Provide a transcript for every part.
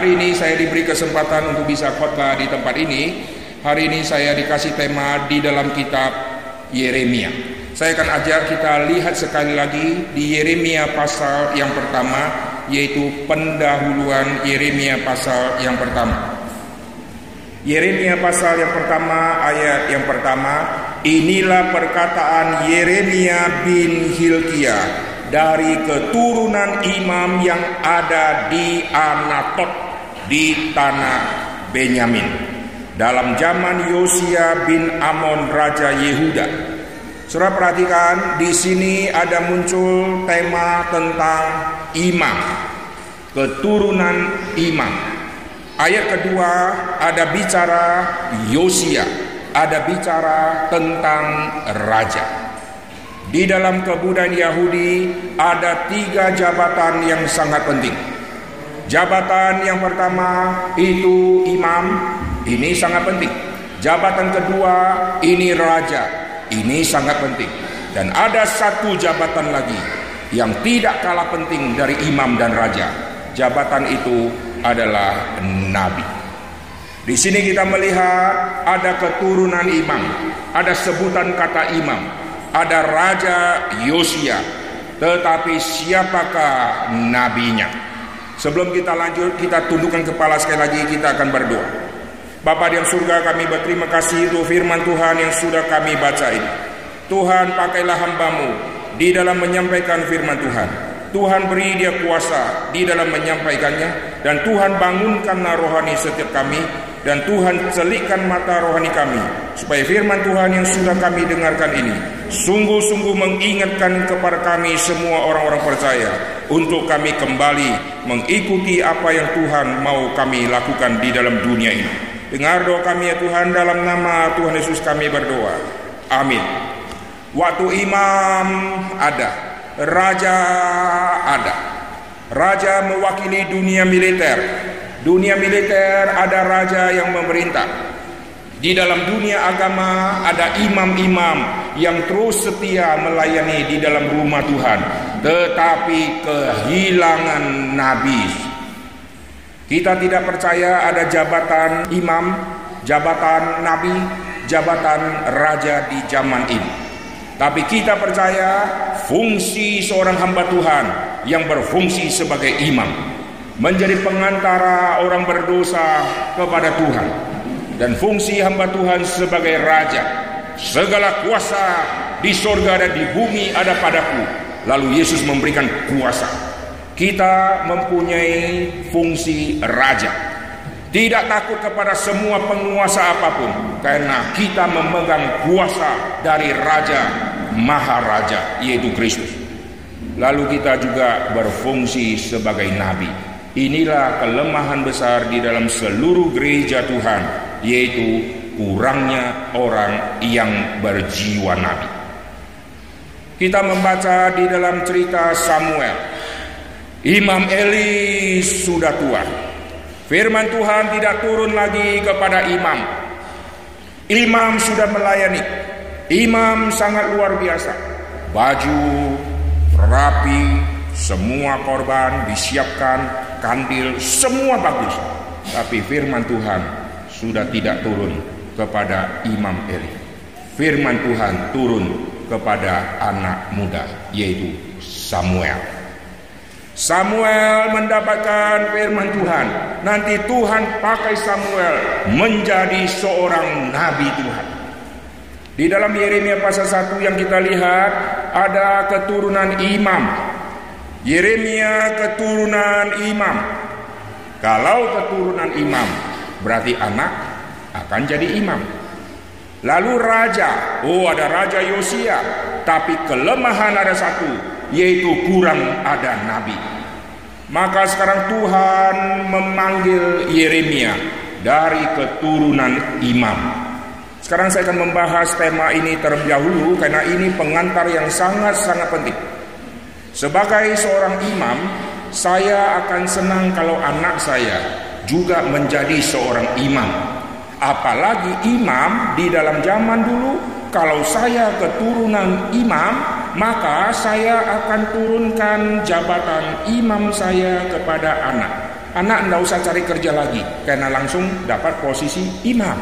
hari ini saya diberi kesempatan untuk bisa khotbah di tempat ini. Hari ini saya dikasih tema di dalam kitab Yeremia. Saya akan ajak kita lihat sekali lagi di Yeremia pasal yang pertama yaitu pendahuluan Yeremia pasal yang pertama. Yeremia pasal yang pertama ayat yang pertama inilah perkataan Yeremia bin Hilkia dari keturunan imam yang ada di Anatot di tanah Benyamin dalam zaman Yosia bin Amon raja Yehuda. Surah perhatikan di sini ada muncul tema tentang imam, keturunan imam. Ayat kedua ada bicara Yosia, ada bicara tentang raja. Di dalam kebudayaan Yahudi ada tiga jabatan yang sangat penting. Jabatan yang pertama itu imam, ini sangat penting. Jabatan kedua ini raja, ini sangat penting. Dan ada satu jabatan lagi yang tidak kalah penting dari imam dan raja. Jabatan itu adalah nabi. Di sini kita melihat ada keturunan imam, ada sebutan kata imam, ada raja Yosia. Tetapi siapakah nabinya? Sebelum kita lanjut, kita tundukkan kepala sekali lagi, kita akan berdoa. Bapa yang surga kami berterima kasih untuk firman Tuhan yang sudah kami baca ini. Tuhan pakailah hambamu di dalam menyampaikan firman Tuhan. Tuhan beri dia kuasa di dalam menyampaikannya dan Tuhan bangunkanlah rohani setiap kami dan Tuhan celikkan mata rohani kami supaya firman Tuhan yang sudah kami dengarkan ini sungguh-sungguh mengingatkan kepada kami semua orang-orang percaya untuk kami kembali mengikuti apa yang Tuhan mau kami lakukan di dalam dunia ini. Dengar doa kami ya Tuhan dalam nama Tuhan Yesus kami berdoa. Amin. Waktu imam ada, raja ada. Raja mewakili dunia militer. Dunia militer ada raja yang memerintah. Di dalam dunia agama ada imam-imam yang terus setia melayani di dalam rumah Tuhan, tetapi kehilangan nabi. Kita tidak percaya ada jabatan imam, jabatan nabi, jabatan raja di zaman ini. Tapi kita percaya fungsi seorang hamba Tuhan yang berfungsi sebagai imam menjadi pengantara orang berdosa kepada Tuhan dan fungsi hamba Tuhan sebagai raja. Segala kuasa di sorga dan di bumi ada padaku. Lalu Yesus memberikan kuasa. Kita mempunyai fungsi raja. Tidak takut kepada semua penguasa apa pun karena kita memegang kuasa dari raja Maharaja yaitu Kristus. Lalu kita juga berfungsi sebagai nabi. Inilah kelemahan besar di dalam seluruh gereja Tuhan yaitu kurangnya orang yang berjiwa nabi. Kita membaca di dalam cerita Samuel. Imam Eli sudah tua. Firman Tuhan tidak turun lagi kepada imam. Imam sudah melayani Imam sangat luar biasa. Baju rapi, semua korban disiapkan, kandil, semua bagus. Tapi firman Tuhan sudah tidak turun kepada Imam Eli. Firman Tuhan turun kepada anak muda yaitu Samuel. Samuel mendapatkan firman Tuhan. Nanti Tuhan pakai Samuel menjadi seorang nabi Tuhan. Di dalam Yeremia pasal 1 yang kita lihat ada keturunan imam. Yeremia keturunan imam. Kalau keturunan imam berarti anak akan jadi imam. Lalu raja, oh ada raja Yosia, tapi kelemahan ada satu, yaitu kurang ada nabi. Maka sekarang Tuhan memanggil Yeremia dari keturunan imam. Sekarang saya akan membahas tema ini terlebih dahulu karena ini pengantar yang sangat-sangat penting. Sebagai seorang imam, saya akan senang kalau anak saya juga menjadi seorang imam. Apalagi imam di dalam zaman dulu, kalau saya keturunan imam, maka saya akan turunkan jabatan imam saya kepada anak. anak tidak usah cari kerja lagi karena langsung dapat posisi imam.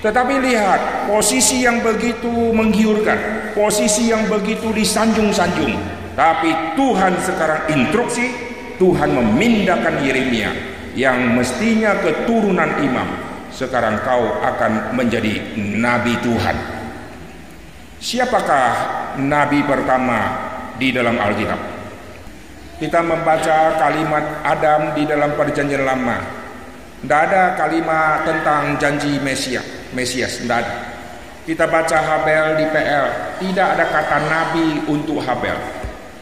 Tetapi lihat posisi yang begitu menggiurkan, posisi yang begitu disanjung-sanjung. Tapi Tuhan sekarang instruksi, Tuhan memindahkan Yeremia yang mestinya keturunan imam. Sekarang kau akan menjadi nabi Tuhan. Siapakah nabi pertama di dalam Alkitab? Kita membaca kalimat Adam di dalam perjanjian lama. Tidak ada kalimat tentang janji Mesias. Mesias, tidak ada. Kita baca Habel di PL, tidak ada kata nabi untuk Habel.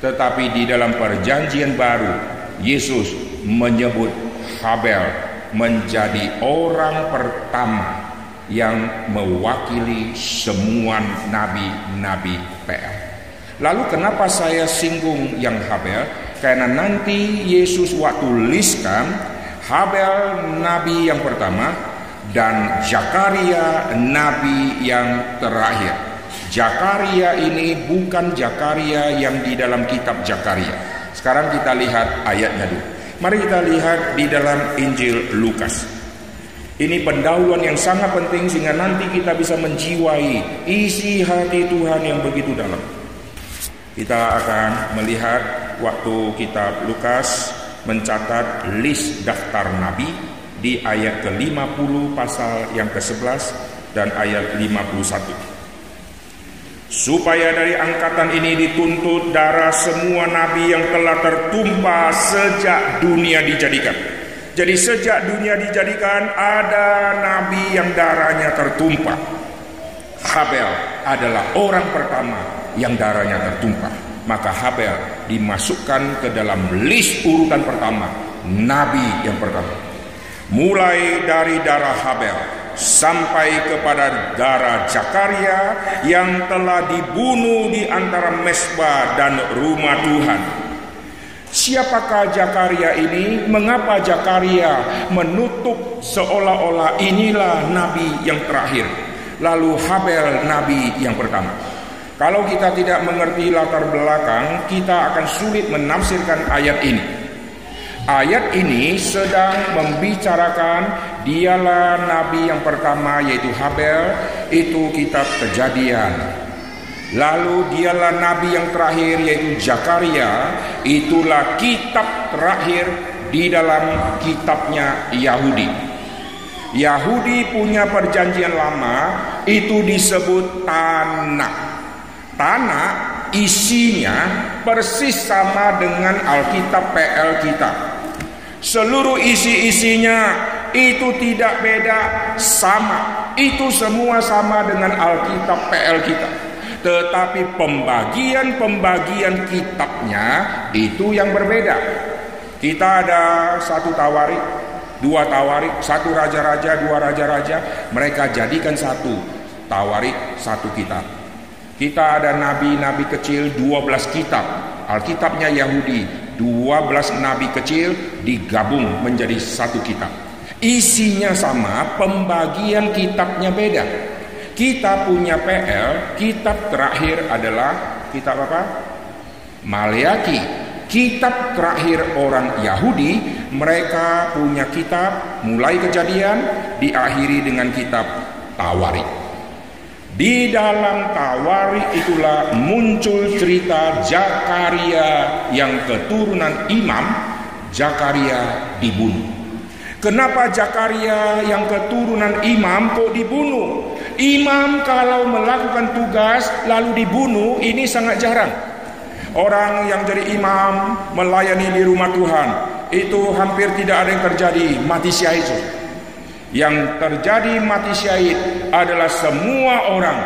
Tetapi di dalam perjanjian baru, Yesus menyebut Habel menjadi orang pertama yang mewakili semua nabi-nabi PL. Lalu kenapa saya singgung yang Habel? Karena nanti Yesus waktu tuliskan Habel nabi yang pertama dan Zakaria nabi yang terakhir. Zakaria ini bukan Zakaria yang di dalam kitab Zakaria. Sekarang kita lihat ayatnya dulu. Mari kita lihat di dalam Injil Lukas. Ini pendahuluan yang sangat penting sehingga nanti kita bisa menjiwai isi hati Tuhan yang begitu dalam. Kita akan melihat waktu kitab Lukas mencatat list daftar nabi di ayat ke-50 pasal yang ke-11 dan ayat 51 supaya dari angkatan ini dituntut darah semua nabi yang telah tertumpah sejak dunia dijadikan. Jadi sejak dunia dijadikan ada nabi yang darahnya tertumpah. Habel adalah orang pertama yang darahnya tertumpah maka Habel dimasukkan ke dalam list urutan pertama nabi yang pertama mulai dari darah Habel sampai kepada darah Zakaria yang telah dibunuh di antara mesbah dan rumah Tuhan Siapakah Zakaria ini? Mengapa Zakaria menutup seolah-olah inilah nabi yang terakhir? Lalu Habel nabi yang pertama. Kalau kita tidak mengerti latar belakang, kita akan sulit menafsirkan ayat ini. Ayat ini sedang membicarakan dialah nabi yang pertama yaitu Habel, itu kitab Kejadian. Lalu dialah nabi yang terakhir yaitu Zakaria, itulah kitab terakhir di dalam kitabnya Yahudi. Yahudi punya perjanjian lama itu disebut tanah tanah isinya persis sama dengan Alkitab PL kita. Seluruh isi-isinya itu tidak beda, sama. Itu semua sama dengan Alkitab PL kita. Tetapi pembagian-pembagian kitabnya itu yang berbeda. Kita ada satu tawarik, dua tawarik, satu raja-raja, dua raja-raja. Mereka jadikan satu tawarik, satu kitab. Kita ada nabi-nabi kecil 12 kitab. Alkitabnya Yahudi, 12 nabi kecil digabung menjadi satu kitab. Isinya sama, pembagian kitabnya beda. Kita punya PL, kitab terakhir adalah kitab apa? Maleaki. Kitab terakhir orang Yahudi, mereka punya kitab mulai kejadian diakhiri dengan kitab Tawarik. Di dalam Tawari itulah muncul cerita Zakaria yang keturunan imam Zakaria dibunuh. Kenapa Zakaria yang keturunan imam kok dibunuh? Imam kalau melakukan tugas lalu dibunuh ini sangat jarang. Orang yang jadi imam melayani di rumah Tuhan itu hampir tidak ada yang terjadi mati syahid. Yang terjadi mati syahid adalah semua orang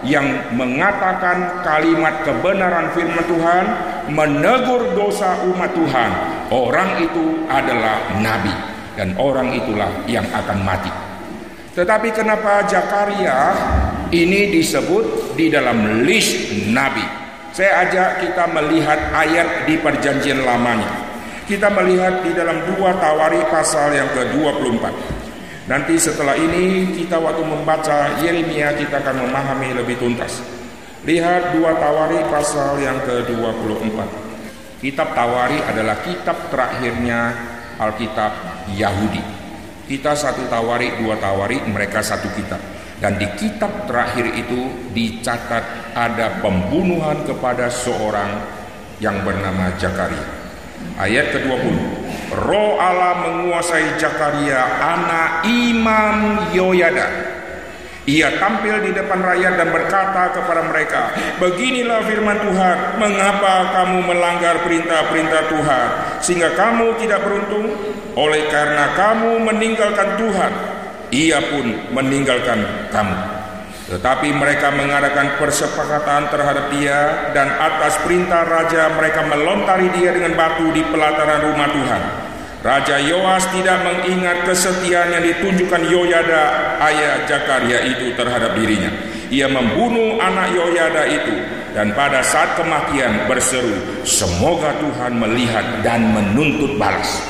yang mengatakan kalimat kebenaran firman Tuhan, menegur dosa umat Tuhan. Orang itu adalah nabi dan orang itulah yang akan mati. Tetapi kenapa Zakaria ini disebut di dalam list nabi? Saya ajak kita melihat ayat di perjanjian lamanya. Kita melihat di dalam dua tawari pasal yang ke-24. Nanti setelah ini kita waktu membaca Yeremia kita akan memahami lebih tuntas. Lihat dua Tawari pasal yang ke-24. Kitab Tawari adalah kitab terakhirnya Alkitab Yahudi. Kita satu tawarik, dua tawarik, mereka satu kitab. Dan di kitab terakhir itu dicatat ada pembunuhan kepada seorang yang bernama Jakaria. Ayat ke-20. Roh Allah menguasai Jakaria anak Imam Yoyada. Ia tampil di depan rakyat dan berkata kepada mereka, Beginilah firman Tuhan, mengapa kamu melanggar perintah-perintah Tuhan, sehingga kamu tidak beruntung? Oleh karena kamu meninggalkan Tuhan, ia pun meninggalkan kamu. Tetapi mereka mengadakan persepakatan terhadap dia dan atas perintah raja mereka melontari dia dengan batu di pelataran rumah Tuhan. Raja Yoas tidak mengingat kesetiaan yang ditunjukkan Yoyada ayah Jakaria itu terhadap dirinya. Ia membunuh anak Yoyada itu dan pada saat kematian berseru, semoga Tuhan melihat dan menuntut balas.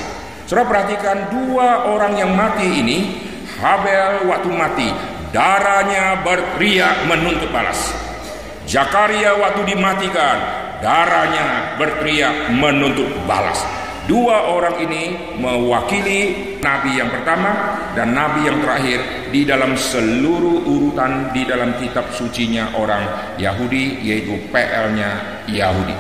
Saudara perhatikan dua orang yang mati ini Habel waktu mati, darahnya berteriak menuntut balas. Jakaria waktu dimatikan, darahnya berteriak menuntut balas. Dua orang ini mewakili nabi yang pertama dan nabi yang terakhir di dalam seluruh urutan di dalam kitab sucinya orang Yahudi yaitu PL-nya Yahudi.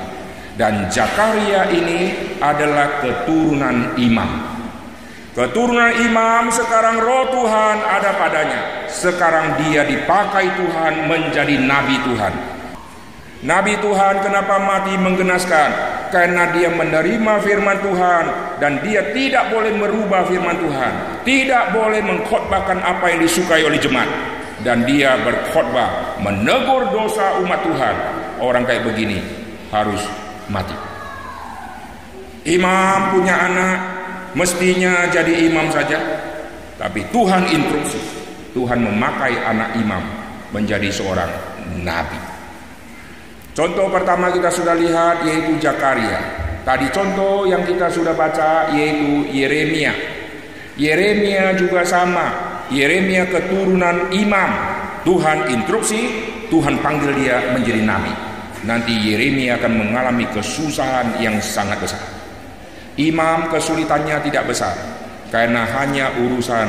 Dan Jakaria ini adalah keturunan imam. Keturunan imam sekarang roh Tuhan ada padanya. Sekarang dia dipakai Tuhan menjadi nabi Tuhan. Nabi Tuhan kenapa mati menggenaskan? Karena dia menerima firman Tuhan dan dia tidak boleh merubah firman Tuhan. Tidak boleh mengkhotbahkan apa yang disukai oleh jemaat. Dan dia berkhotbah menegur dosa umat Tuhan. Orang kayak begini harus mati. Imam punya anak, mestinya jadi imam saja tapi Tuhan instruksi Tuhan memakai anak imam menjadi seorang nabi contoh pertama kita sudah lihat yaitu Jakaria tadi contoh yang kita sudah baca yaitu Yeremia. Yeremia juga sama. Yeremia keturunan imam. Tuhan instruksi Tuhan panggil dia menjadi nabi. Nanti Yeremia akan mengalami kesusahan yang sangat besar. Imam kesulitannya tidak besar karena hanya urusan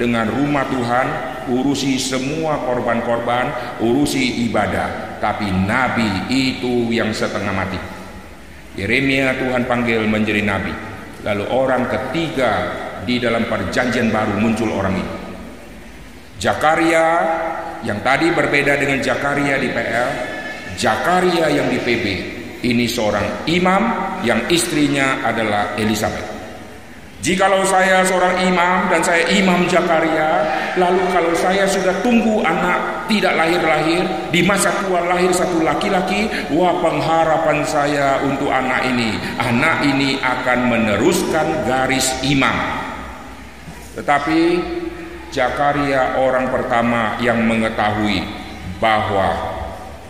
dengan rumah Tuhan, urusi semua korban-korban, urusi ibadah. Tapi nabi itu yang setengah mati. Yeremia Tuhan panggil menjadi nabi. Lalu orang ketiga di dalam perjanjian baru muncul orang ini. Jakaria yang tadi berbeda dengan Jakaria di PL, Jakaria yang di PB ini seorang imam yang istrinya adalah Elizabeth. Jikalau saya seorang imam dan saya imam Jakaria, lalu kalau saya sudah tunggu anak tidak lahir-lahir, di masa tua lahir satu laki-laki, wah pengharapan saya untuk anak ini, anak ini akan meneruskan garis imam. Tetapi Jakaria orang pertama yang mengetahui bahwa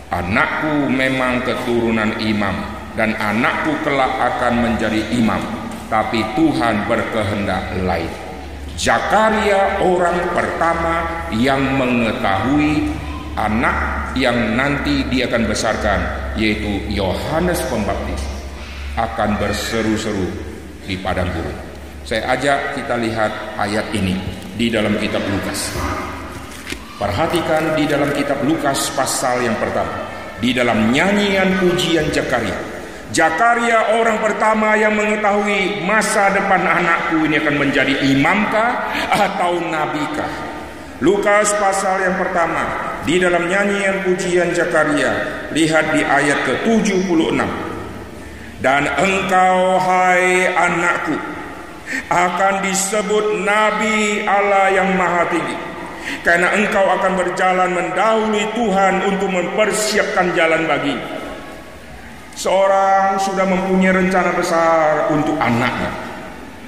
Anakku memang keturunan imam dan anakku kelak akan menjadi imam, tapi Tuhan berkehendak lain. Zakaria orang pertama yang mengetahui anak yang nanti dia akan besarkan yaitu Yohanes Pembaptis akan berseru-seru di padang gurun. Saya ajak kita lihat ayat ini di dalam kitab Lukas. Perhatikan di dalam kitab Lukas pasal yang pertama. Di dalam nyanyian pujian Jakaria. Jakaria orang pertama yang mengetahui masa depan anakku ini akan menjadi imamkah atau nabikah. Lukas pasal yang pertama. Di dalam nyanyian pujian Jakaria. Lihat di ayat ke-76. Dan engkau hai anakku akan disebut nabi Allah yang maha tinggi karena engkau akan berjalan mendahului Tuhan untuk mempersiapkan jalan bagi seorang sudah mempunyai rencana besar untuk anaknya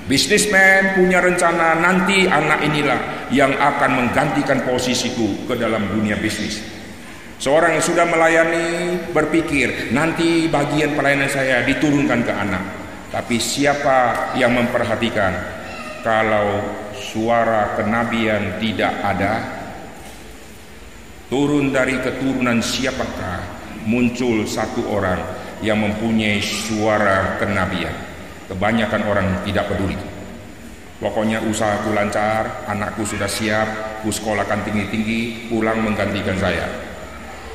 Businessman punya rencana nanti anak inilah yang akan menggantikan posisiku ke dalam dunia bisnis. Seorang yang sudah melayani berpikir nanti bagian pelayanan saya diturunkan ke anak. Tapi siapa yang memperhatikan kalau suara kenabian tidak ada turun dari keturunan siapakah muncul satu orang yang mempunyai suara kenabian kebanyakan orang tidak peduli Pokoknya usahaku lancar, anakku sudah siap, ku sekolahkan tinggi-tinggi, pulang menggantikan saya.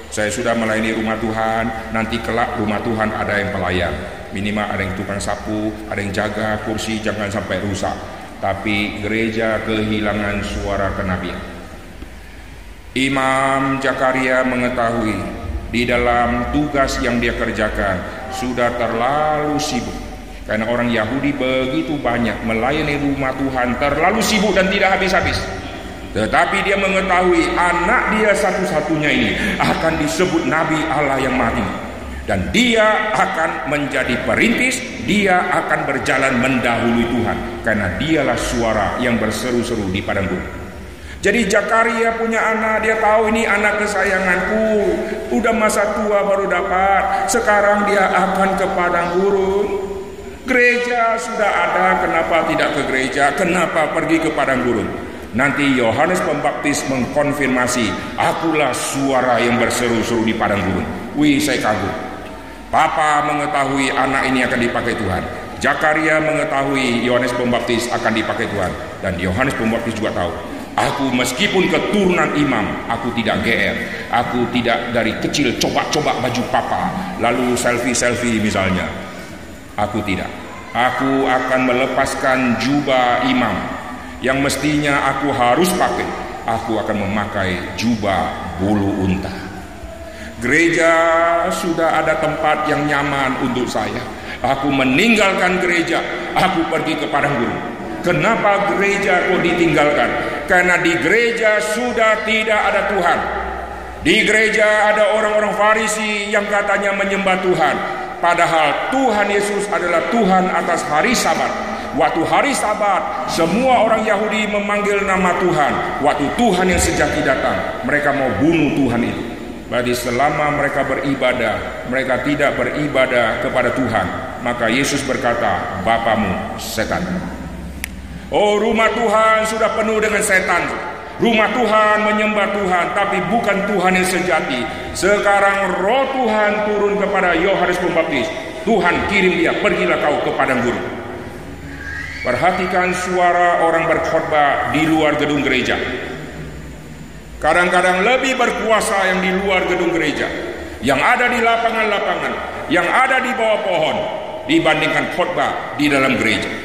Saya sudah melayani rumah Tuhan, nanti kelak rumah Tuhan ada yang pelayan. Minimal ada yang tukang sapu, ada yang jaga kursi jangan sampai rusak. Tapi gereja kehilangan suara kenabian. Imam Jakaria mengetahui di dalam tugas yang dia kerjakan sudah terlalu sibuk karena orang Yahudi begitu banyak melayani rumah Tuhan terlalu sibuk dan tidak habis-habis. Tetapi dia mengetahui anak dia satu-satunya ini akan disebut Nabi Allah yang mati. Dan dia akan menjadi perintis, dia akan berjalan mendahului Tuhan. Karena dialah suara yang berseru-seru di padang gurun. Jadi Jakaria punya anak, dia tahu ini anak kesayanganku. Udah masa tua baru dapat, sekarang dia akan ke padang gurun. Gereja sudah ada, kenapa tidak ke gereja? Kenapa pergi ke padang gurun? Nanti Yohanes Pembaptis mengkonfirmasi, akulah suara yang berseru-seru di padang gurun. Wih, saya kagum. Papa mengetahui anak ini akan dipakai Tuhan. Jakaria mengetahui Yohanes Pembaptis akan dipakai Tuhan. Dan Yohanes Pembaptis juga tahu. Aku meskipun keturunan imam, aku tidak GR. Aku tidak dari kecil coba-coba baju papa, lalu selfie-selfie misalnya. Aku tidak. Aku akan melepaskan jubah imam yang mestinya aku harus pakai. Aku akan memakai jubah bulu unta. Gereja sudah ada tempat yang nyaman untuk saya. Aku meninggalkan gereja. Aku pergi ke padang gurun. Kenapa gereja kok ditinggalkan? Karena di gereja sudah tidak ada Tuhan. Di gereja ada orang-orang Farisi yang katanya menyembah Tuhan. Padahal Tuhan Yesus adalah Tuhan atas hari Sabat. Waktu hari Sabat, semua orang Yahudi memanggil nama Tuhan. Waktu Tuhan yang sejati datang, mereka mau bunuh Tuhan itu. Berarti selama mereka beribadah, mereka tidak beribadah kepada Tuhan. Maka Yesus berkata, Bapamu setan. Oh rumah Tuhan sudah penuh dengan setan. Rumah Tuhan menyembah Tuhan tapi bukan Tuhan yang sejati. Sekarang roh Tuhan turun kepada Yohanes Pembaptis. Tuhan kirim dia, pergilah kau ke padang gurun. Perhatikan suara orang berkhotbah di luar gedung gereja. Kadang-kadang lebih berkuasa yang di luar gedung gereja, yang ada di lapangan-lapangan, yang ada di bawah pohon dibandingkan khotbah di dalam gereja.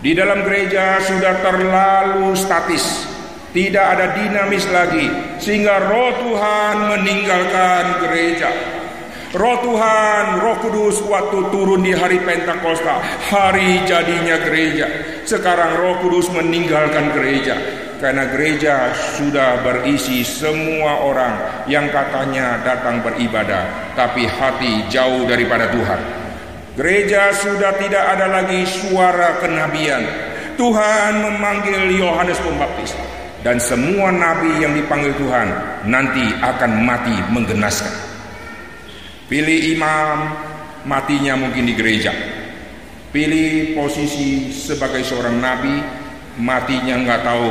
Di dalam gereja sudah terlalu statis, tidak ada dinamis lagi sehingga roh Tuhan meninggalkan gereja. Roh Tuhan, Roh Kudus waktu turun di hari Pentakosta, hari jadinya gereja. Sekarang Roh Kudus meninggalkan gereja karena gereja sudah berisi semua orang yang katanya datang beribadah tapi hati jauh daripada Tuhan. Gereja sudah tidak ada lagi suara kenabian. Tuhan memanggil Yohanes Pembaptis dan semua nabi yang dipanggil Tuhan nanti akan mati menggenaskan. Pilih imam, matinya mungkin di gereja. Pilih posisi sebagai seorang nabi, matinya nggak tahu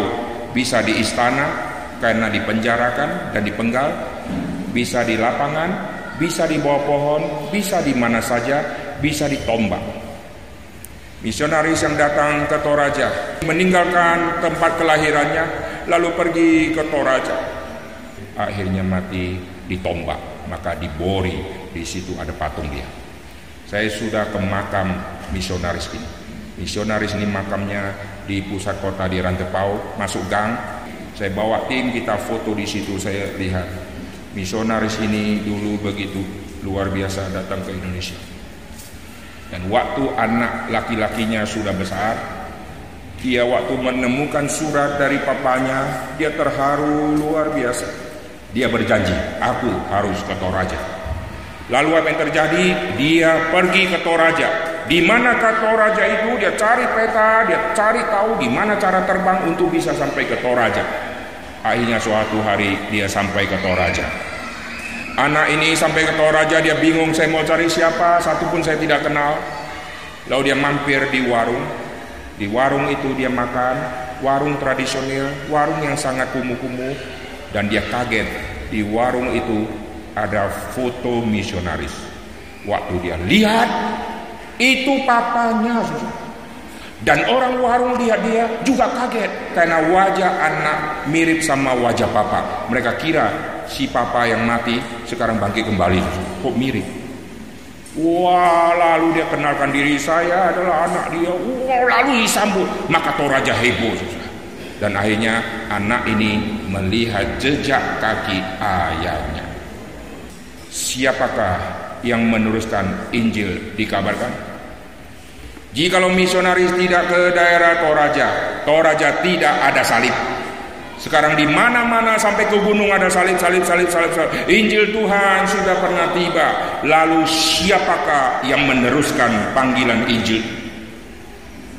bisa di istana karena dipenjarakan dan dipenggal, bisa di lapangan, bisa di bawah pohon, bisa di mana saja, bisa ditombak. Misionaris yang datang ke Toraja meninggalkan tempat kelahirannya lalu pergi ke Toraja. Akhirnya mati ditombak, maka dibori di situ ada patung dia. Saya sudah ke makam misionaris ini. Misionaris ini makamnya di pusat kota di Rantepau, masuk gang. Saya bawa tim kita foto di situ, saya lihat misionaris ini dulu begitu luar biasa datang ke Indonesia. Dan waktu anak laki-lakinya sudah besar, dia waktu menemukan surat dari papanya, dia terharu luar biasa. Dia berjanji, aku harus ke Toraja. Lalu apa yang terjadi? Dia pergi ke Toraja. Di mana ke Toraja itu? Dia cari peta, dia cari tahu di mana cara terbang untuk bisa sampai ke Toraja. Akhirnya suatu hari dia sampai ke Toraja. Anak ini sampai ke Toraja dia bingung saya mau cari siapa, satu pun saya tidak kenal. Lalu dia mampir di warung. Di warung itu dia makan, warung tradisional, warung yang sangat kumuh-kumuh dan dia kaget di warung itu ada foto misionaris. Waktu dia lihat itu papanya Dan orang warung lihat dia juga kaget karena wajah anak mirip sama wajah papa. Mereka kira si papa yang mati sekarang bangkit kembali. Kok mirip? Wah, lalu dia kenalkan diri saya adalah anak dia. Wah, lalu disambut. Maka Toraja heboh. Dan akhirnya anak ini melihat jejak kaki ayahnya. Siapakah yang meneruskan Injil dikabarkan? Jikalau misionaris tidak ke daerah Toraja, Toraja tidak ada salib. Sekarang di mana-mana sampai ke gunung ada salib, salib, salib, salib, salib. Injil Tuhan sudah pernah tiba. Lalu siapakah yang meneruskan panggilan Injil?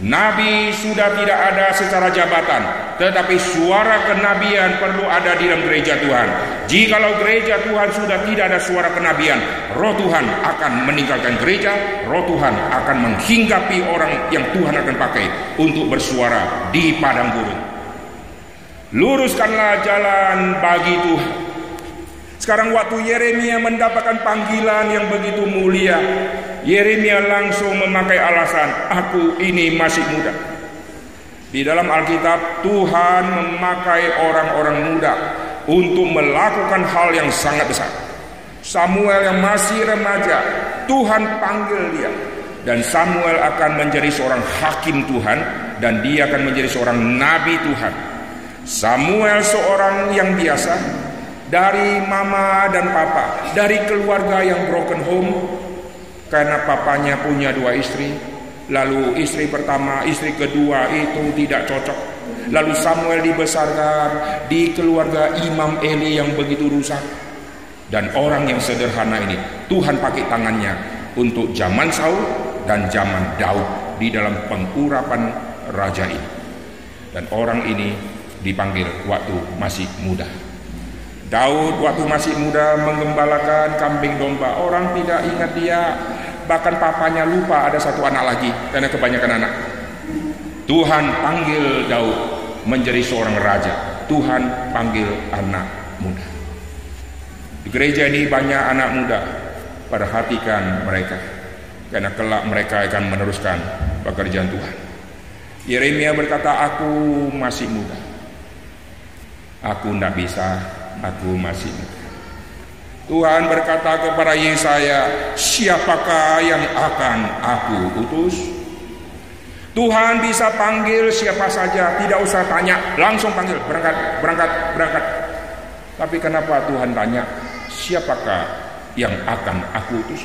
Nabi sudah tidak ada secara jabatan, tetapi suara kenabian perlu ada di dalam gereja Tuhan. Jikalau gereja Tuhan sudah tidak ada suara kenabian, roh Tuhan akan meninggalkan gereja, roh Tuhan akan menghinggapi orang yang Tuhan akan pakai untuk bersuara di padang gurun. Luruskanlah jalan bagi Tuhan. Sekarang waktu Yeremia mendapatkan panggilan yang begitu mulia, Yeremia langsung memakai alasan, aku ini masih muda. Di dalam Alkitab, Tuhan memakai orang-orang muda untuk melakukan hal yang sangat besar. Samuel yang masih remaja, Tuhan panggil dia. Dan Samuel akan menjadi seorang hakim Tuhan dan dia akan menjadi seorang nabi Tuhan. Samuel seorang yang biasa dari mama dan papa, dari keluarga yang broken home, karena papanya punya dua istri lalu istri pertama istri kedua itu tidak cocok lalu Samuel dibesarkan di keluarga Imam Eli yang begitu rusak. Dan orang yang sederhana ini Tuhan pakai tangannya untuk zaman Saul dan zaman Daud di dalam pengurapan raja ini dan orang ini dipanggil waktu masih muda Daud waktu masih muda menggembalakan kambing domba. Orang tidak ingat dia. Bahkan papanya lupa ada satu anak lagi karena kebanyakan anak. Tuhan panggil Daud menjadi seorang raja. Tuhan panggil anak muda. Di gereja ini banyak anak muda. Perhatikan mereka. Karena kelak mereka akan meneruskan pekerjaan Tuhan. Yeremia berkata, aku masih muda. Aku tidak bisa aku masih muda. Tuhan berkata kepada Yesaya, siapakah yang akan aku utus? Tuhan bisa panggil siapa saja, tidak usah tanya, langsung panggil, berangkat, berangkat, berangkat. Tapi kenapa Tuhan tanya, siapakah yang akan aku utus?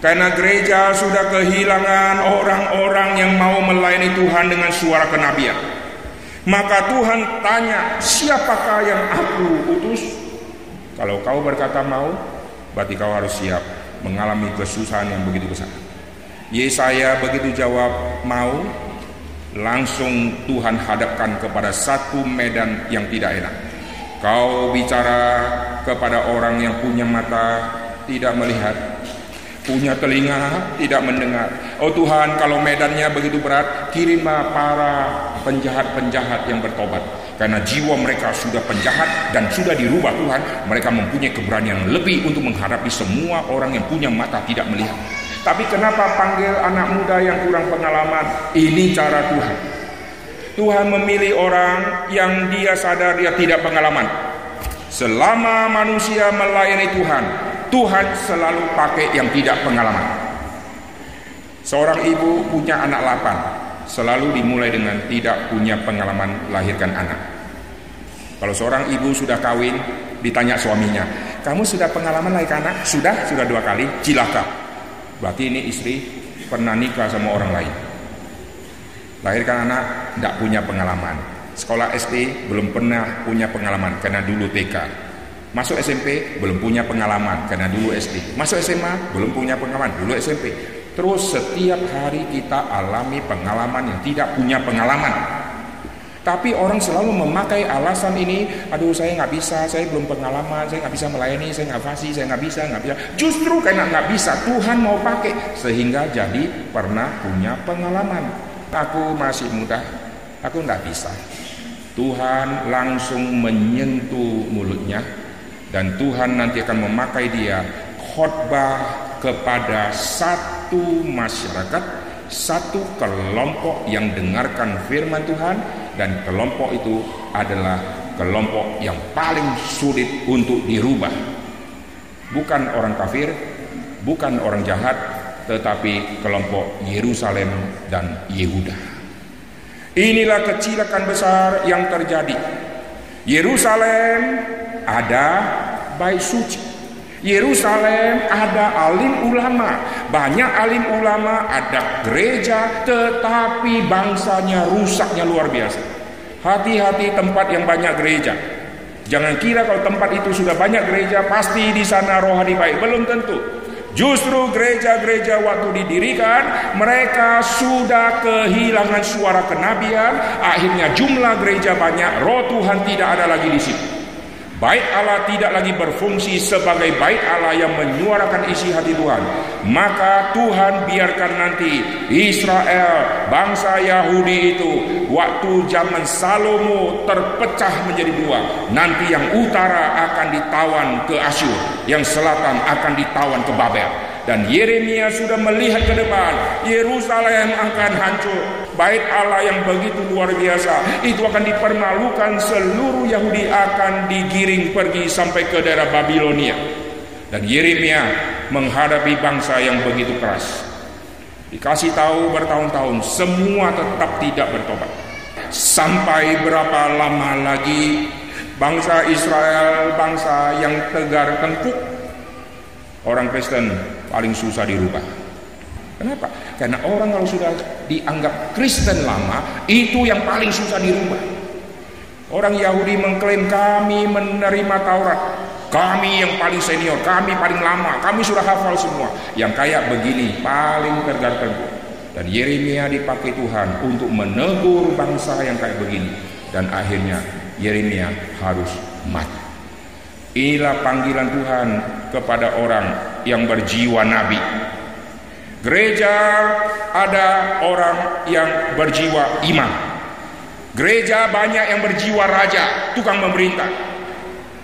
Karena gereja sudah kehilangan orang-orang yang mau melayani Tuhan dengan suara kenabian. Maka Tuhan tanya, siapakah yang aku utus? Kalau kau berkata mau, berarti kau harus siap mengalami kesusahan yang begitu besar. Yesaya begitu jawab, mau, langsung Tuhan hadapkan kepada satu medan yang tidak enak. Kau bicara kepada orang yang punya mata tidak melihat, punya telinga tidak mendengar. Oh Tuhan, kalau medannya begitu berat, kirimlah para penjahat-penjahat yang bertobat. Karena jiwa mereka sudah penjahat dan sudah dirubah Tuhan, mereka mempunyai keberanian lebih untuk menghadapi semua orang yang punya mata tidak melihat. Tapi kenapa panggil anak muda yang kurang pengalaman? Ini cara Tuhan. Tuhan memilih orang yang dia sadar dia tidak pengalaman. Selama manusia melayani Tuhan, Tuhan selalu pakai yang tidak pengalaman. Seorang ibu punya anak lapan, selalu dimulai dengan tidak punya pengalaman lahirkan anak. Kalau seorang ibu sudah kawin, ditanya suaminya, kamu sudah pengalaman lahirkan anak? Sudah, sudah dua kali, cilaka. Berarti ini istri pernah nikah sama orang lain. Lahirkan anak, tidak punya pengalaman. Sekolah SD belum pernah punya pengalaman karena dulu TK. Masuk SMP belum punya pengalaman karena dulu SD. Masuk SMA belum punya pengalaman dulu SMP. Terus setiap hari kita alami pengalaman yang tidak punya pengalaman. Tapi orang selalu memakai alasan ini, aduh saya nggak bisa, saya belum pengalaman, saya nggak bisa melayani, saya nggak fasih, saya nggak bisa, nggak bisa. Justru karena nggak bisa, Tuhan mau pakai sehingga jadi pernah punya pengalaman. Aku masih muda, aku nggak bisa. Tuhan langsung menyentuh mulutnya, dan Tuhan nanti akan memakai dia khotbah kepada satu masyarakat satu kelompok yang dengarkan firman Tuhan dan kelompok itu adalah kelompok yang paling sulit untuk dirubah. Bukan orang kafir, bukan orang jahat, tetapi kelompok Yerusalem dan Yehuda. Inilah kecilakan besar yang terjadi. Yerusalem ada bait suci. Yerusalem ada alim ulama, banyak alim ulama, ada gereja, tetapi bangsanya rusaknya luar biasa. Hati-hati tempat yang banyak gereja. Jangan kira kalau tempat itu sudah banyak gereja, pasti di sana rohani baik. Belum tentu. Justru gereja-gereja waktu didirikan, mereka sudah kehilangan suara kenabian. Akhirnya jumlah gereja banyak, roh Tuhan tidak ada lagi di situ. Bait Allah tidak lagi berfungsi sebagai bait Allah yang menyuarakan isi hati Tuhan. Maka Tuhan biarkan nanti Israel, bangsa Yahudi itu waktu zaman Salomo terpecah menjadi dua. Nanti yang utara akan ditawan ke Asyur, yang selatan akan ditawan ke Babel. Dan Yeremia sudah melihat ke depan, Yerusalem akan hancur. Bait Allah yang begitu luar biasa, itu akan dipermalukan seluruh Yahudi akan digiring pergi sampai ke daerah Babilonia. Dan Yeremia menghadapi bangsa yang begitu keras. Dikasih tahu bertahun-tahun, semua tetap tidak bertobat. Sampai berapa lama lagi bangsa Israel, bangsa yang tegar tengkuk, orang Kristen paling susah dirubah. Kenapa? Karena orang kalau sudah dianggap Kristen lama, itu yang paling susah dirubah. Orang Yahudi mengklaim kami menerima Taurat, kami yang paling senior, kami paling lama, kami sudah hafal semua. Yang kayak begini paling tergar Dan Yeremia dipakai Tuhan untuk menegur bangsa yang kayak begini. Dan akhirnya Yeremia harus mati. Inilah panggilan Tuhan kepada orang yang berjiwa nabi. Gereja ada orang yang berjiwa imam. Gereja banyak yang berjiwa raja, tukang memerintah.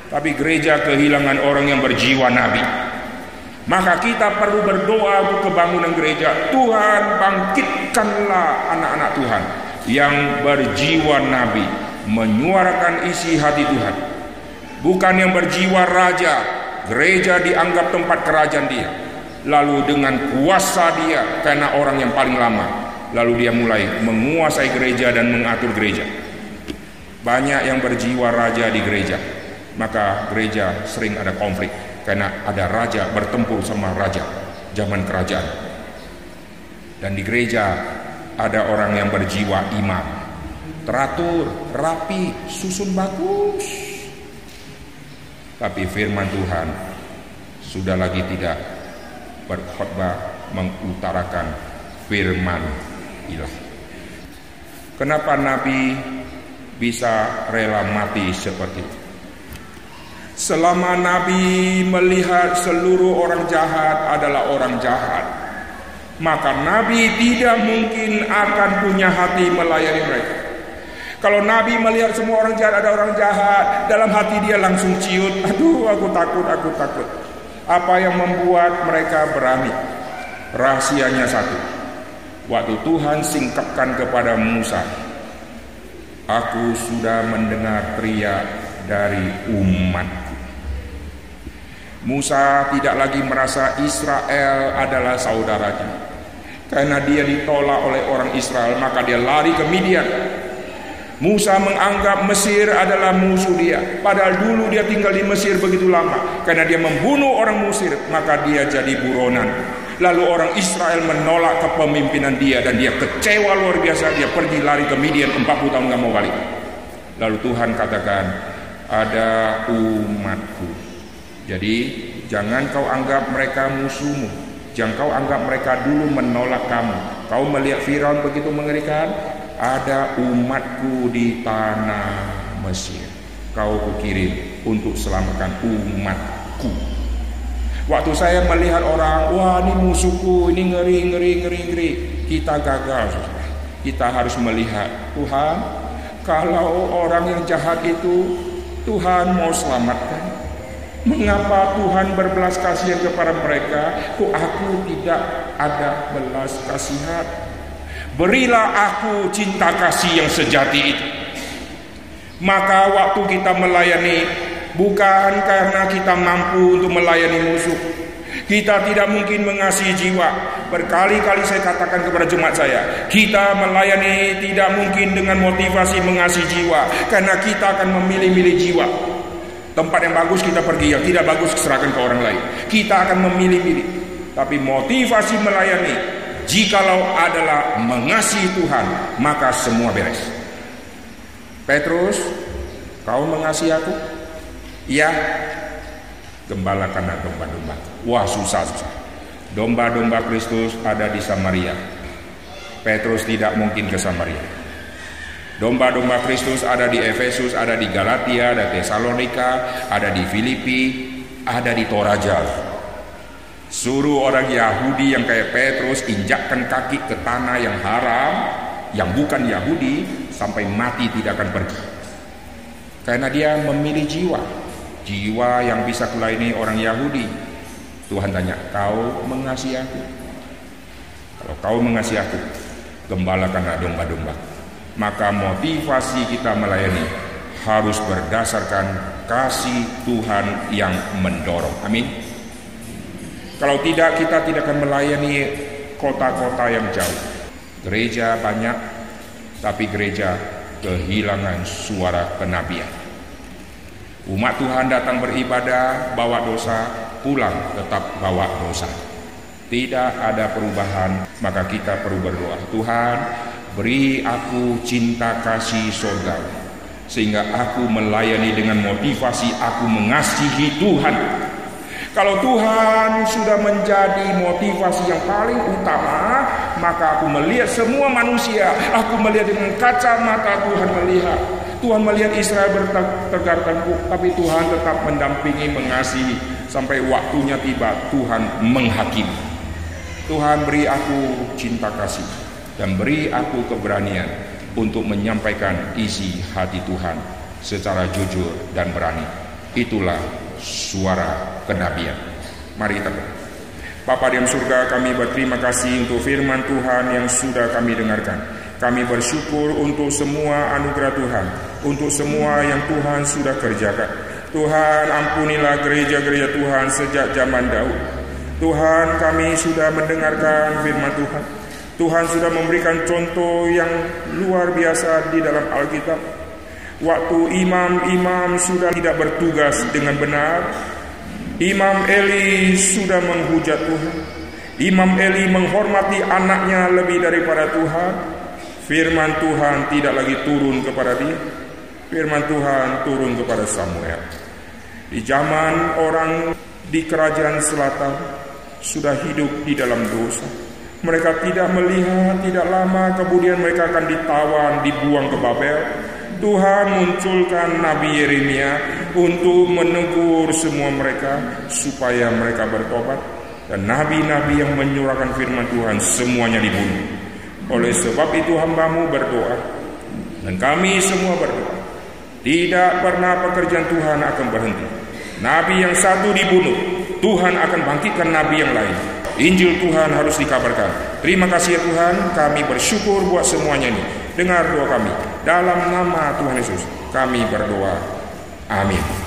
Tapi gereja kehilangan orang yang berjiwa nabi. Maka kita perlu berdoa untuk kebangunan gereja. Tuhan bangkitkanlah anak-anak Tuhan yang berjiwa nabi, menyuarakan isi hati Tuhan. Bukan yang berjiwa raja, Gereja dianggap tempat kerajaan dia. Lalu dengan kuasa dia karena orang yang paling lama, lalu dia mulai menguasai gereja dan mengatur gereja. Banyak yang berjiwa raja di gereja, maka gereja sering ada konflik karena ada raja bertempur sama raja zaman kerajaan. Dan di gereja ada orang yang berjiwa imam, teratur, rapi, susun bagus tapi firman Tuhan sudah lagi tidak berkhotbah mengutarakan firman ilahi. Kenapa Nabi bisa rela mati seperti itu? Selama Nabi melihat seluruh orang jahat adalah orang jahat, maka Nabi tidak mungkin akan punya hati melayani mereka. Kalau Nabi melihat semua orang jahat ada orang jahat, dalam hati dia langsung ciut, aduh aku takut, aku takut. Apa yang membuat mereka berani? Rahasianya satu. Waktu Tuhan singkapkan kepada Musa, aku sudah mendengar teriak dari umatku. Musa tidak lagi merasa Israel adalah saudaranya. Karena dia ditolak oleh orang Israel, maka dia lari ke Midian Musa menganggap Mesir adalah musuh dia. Padahal dulu dia tinggal di Mesir begitu lama. Karena dia membunuh orang Mesir, maka dia jadi buronan. Lalu orang Israel menolak kepemimpinan dia dan dia kecewa luar biasa. Dia pergi lari ke Midian 40 tahun nggak mau balik. Lalu Tuhan katakan, ada umatku. Jadi jangan kau anggap mereka musuhmu. Jangan kau anggap mereka dulu menolak kamu. Kau melihat Firaun begitu mengerikan, ada umatku di tanah Mesir. Kau kukirim untuk selamatkan umatku. Waktu saya melihat orang, wah ini musuhku, ini ngeri, ngeri, ngeri, ngeri. Kita gagal, Kita harus melihat, Tuhan, kalau orang yang jahat itu Tuhan mau selamatkan. Mengapa Tuhan berbelas kasihan kepada mereka? Kok aku tidak ada belas kasihan? Berilah aku cinta kasih yang sejati itu. Maka waktu kita melayani bukan karena kita mampu untuk melayani musuh. Kita tidak mungkin mengasihi jiwa. Berkali-kali saya katakan kepada jemaat saya, kita melayani tidak mungkin dengan motivasi mengasihi jiwa karena kita akan memilih-milih jiwa. Tempat yang bagus kita pergi, yang tidak bagus serahkan ke orang lain. Kita akan memilih-milih. Tapi motivasi melayani jikalau adalah mengasihi Tuhan, maka semua beres. Petrus, kau mengasihi aku? Iya. Gembalakan domba-domba. Wah susah susah. Domba-domba Kristus ada di Samaria. Petrus tidak mungkin ke Samaria. Domba-domba Kristus ada di Efesus, ada di Galatia, ada Tesalonika, ada di Filipi, ada di Toraja. Suruh orang Yahudi yang kayak Petrus injakkan kaki ke tanah yang haram, yang bukan Yahudi, sampai mati tidak akan pergi. Karena dia memilih jiwa, jiwa yang bisa kulayani orang Yahudi. Tuhan tanya, kau mengasihi aku? Kalau kau mengasihi aku, gembalakanlah domba-domba. Maka motivasi kita melayani harus berdasarkan kasih Tuhan yang mendorong. Amin. Kalau tidak kita tidak akan melayani kota-kota yang jauh. Gereja banyak, tapi gereja kehilangan suara kenabian. Umat Tuhan datang beribadah, bawa dosa, pulang tetap bawa dosa. Tidak ada perubahan, maka kita perlu berdoa. Tuhan, beri aku cinta kasih surga sehingga aku melayani dengan motivasi aku mengasihi Tuhan kalau Tuhan sudah menjadi motivasi yang paling utama, maka aku melihat semua manusia, aku melihat dengan kacamata Tuhan melihat. Tuhan melihat Israel bertegar tengkuk, tapi Tuhan tetap mendampingi, mengasihi sampai waktunya tiba Tuhan menghakimi. Tuhan beri aku cinta kasih dan beri aku keberanian untuk menyampaikan isi hati Tuhan secara jujur dan berani. Itulah suara kenabian. Mari kita berdoa. Bapa di surga kami berterima kasih untuk firman Tuhan yang sudah kami dengarkan. Kami bersyukur untuk semua anugerah Tuhan, untuk semua yang Tuhan sudah kerjakan. Tuhan ampunilah gereja-gereja Tuhan sejak zaman Daud. Tuhan kami sudah mendengarkan firman Tuhan. Tuhan sudah memberikan contoh yang luar biasa di dalam Alkitab. Waktu imam-imam sudah tidak bertugas dengan benar, Imam Eli sudah menghujat Tuhan. Imam Eli menghormati anaknya lebih daripada Tuhan. Firman Tuhan tidak lagi turun kepada dia. Firman Tuhan turun kepada Samuel. Di zaman orang di kerajaan selatan sudah hidup di dalam dosa. Mereka tidak melihat, tidak lama kemudian mereka akan ditawan, dibuang ke Babel. Tuhan munculkan Nabi Yeremia untuk menegur semua mereka supaya mereka bertobat dan nabi-nabi yang menyurahkan firman Tuhan semuanya dibunuh. Oleh sebab itu hambamu berdoa dan kami semua berdoa. Tidak pernah pekerjaan Tuhan akan berhenti. Nabi yang satu dibunuh, Tuhan akan bangkitkan nabi yang lain. Injil Tuhan harus dikabarkan. Terima kasih ya Tuhan, kami bersyukur buat semuanya ini. Dengar doa kami. Dalam nama Tuhan Yesus, kami berdoa. Amin.